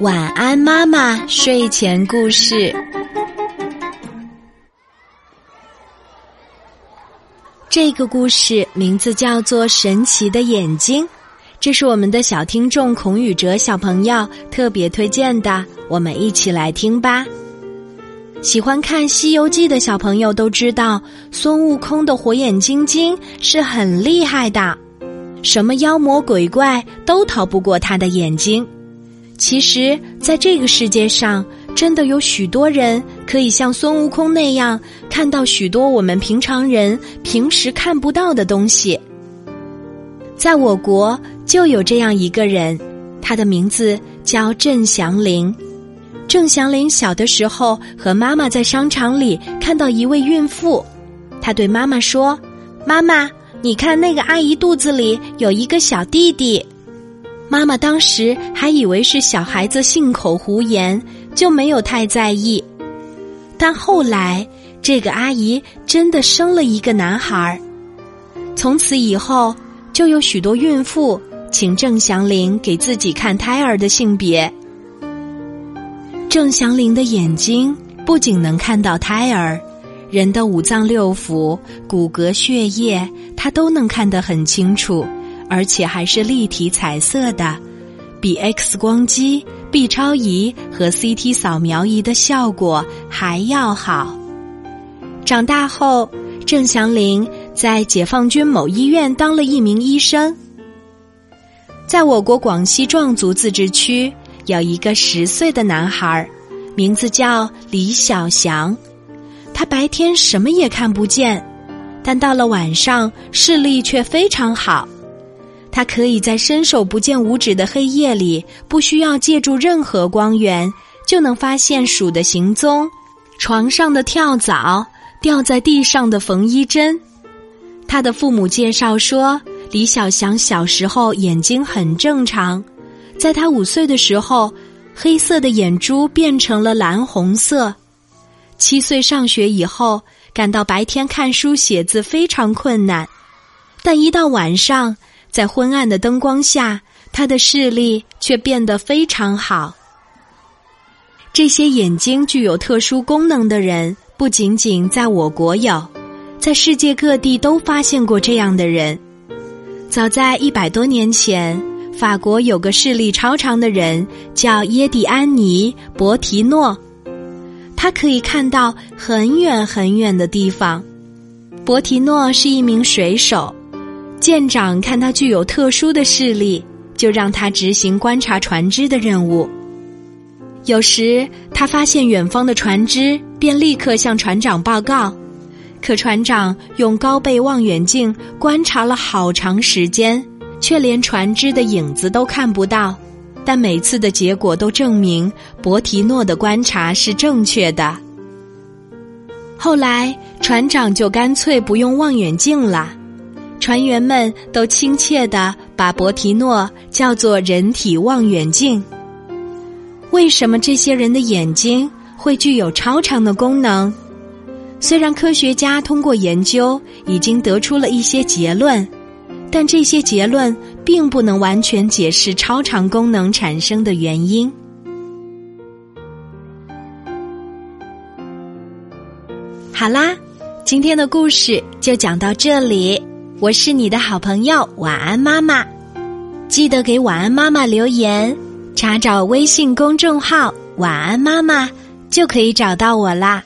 晚安，妈妈。睡前故事。这个故事名字叫做《神奇的眼睛》，这是我们的小听众孔宇哲小朋友特别推荐的，我们一起来听吧。喜欢看《西游记》的小朋友都知道，孙悟空的火眼金睛是很厉害的，什么妖魔鬼怪都逃不过他的眼睛。其实，在这个世界上，真的有许多人可以像孙悟空那样看到许多我们平常人平时看不到的东西。在我国，就有这样一个人，他的名字叫郑祥林。郑祥林小的时候和妈妈在商场里看到一位孕妇，他对妈妈说：“妈妈，你看那个阿姨肚子里有一个小弟弟。”妈妈当时还以为是小孩子信口胡言，就没有太在意。但后来，这个阿姨真的生了一个男孩儿。从此以后，就有许多孕妇请郑祥林给自己看胎儿的性别。郑祥林的眼睛不仅能看到胎儿，人的五脏六腑、骨骼、血液，他都能看得很清楚。而且还是立体彩色的，比 X 光机、B 超仪和 CT 扫描仪的效果还要好。长大后，郑祥林在解放军某医院当了一名医生。在我国广西壮族自治区，有一个十岁的男孩，名字叫李小祥。白天什么也看不见，但到了晚上视力却非常好。他可以在伸手不见五指的黑夜里，不需要借助任何光源，就能发现鼠的行踪、床上的跳蚤、掉在地上的缝衣针。他的父母介绍说，李小祥小时候眼睛很正常，在他五岁的时候，黑色的眼珠变成了蓝红色。七岁上学以后，感到白天看书写字非常困难，但一到晚上。在昏暗的灯光下，他的视力却变得非常好。这些眼睛具有特殊功能的人，不仅仅在我国有，在世界各地都发现过这样的人。早在一百多年前，法国有个视力超常的人，叫耶蒂安尼·博提诺，他可以看到很远很远的地方。博提诺是一名水手。舰长看他具有特殊的视力，就让他执行观察船只的任务。有时他发现远方的船只，便立刻向船长报告。可船长用高倍望远镜观察了好长时间，却连船只的影子都看不到。但每次的结果都证明博提诺的观察是正确的。后来船长就干脆不用望远镜了。船员们都亲切地把博提诺叫做“人体望远镜”。为什么这些人的眼睛会具有超常的功能？虽然科学家通过研究已经得出了一些结论，但这些结论并不能完全解释超常功能产生的原因。好啦，今天的故事就讲到这里。我是你的好朋友晚安妈妈，记得给晚安妈妈留言，查找微信公众号“晚安妈妈”就可以找到我啦。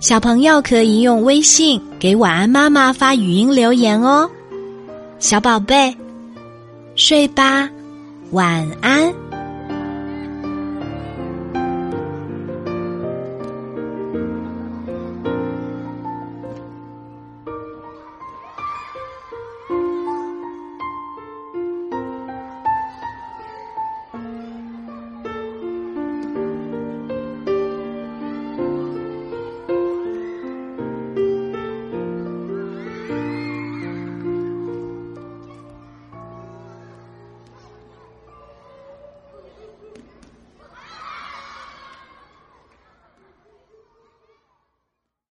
小朋友可以用微信给晚安妈妈发语音留言哦。小宝贝，睡吧，晚安。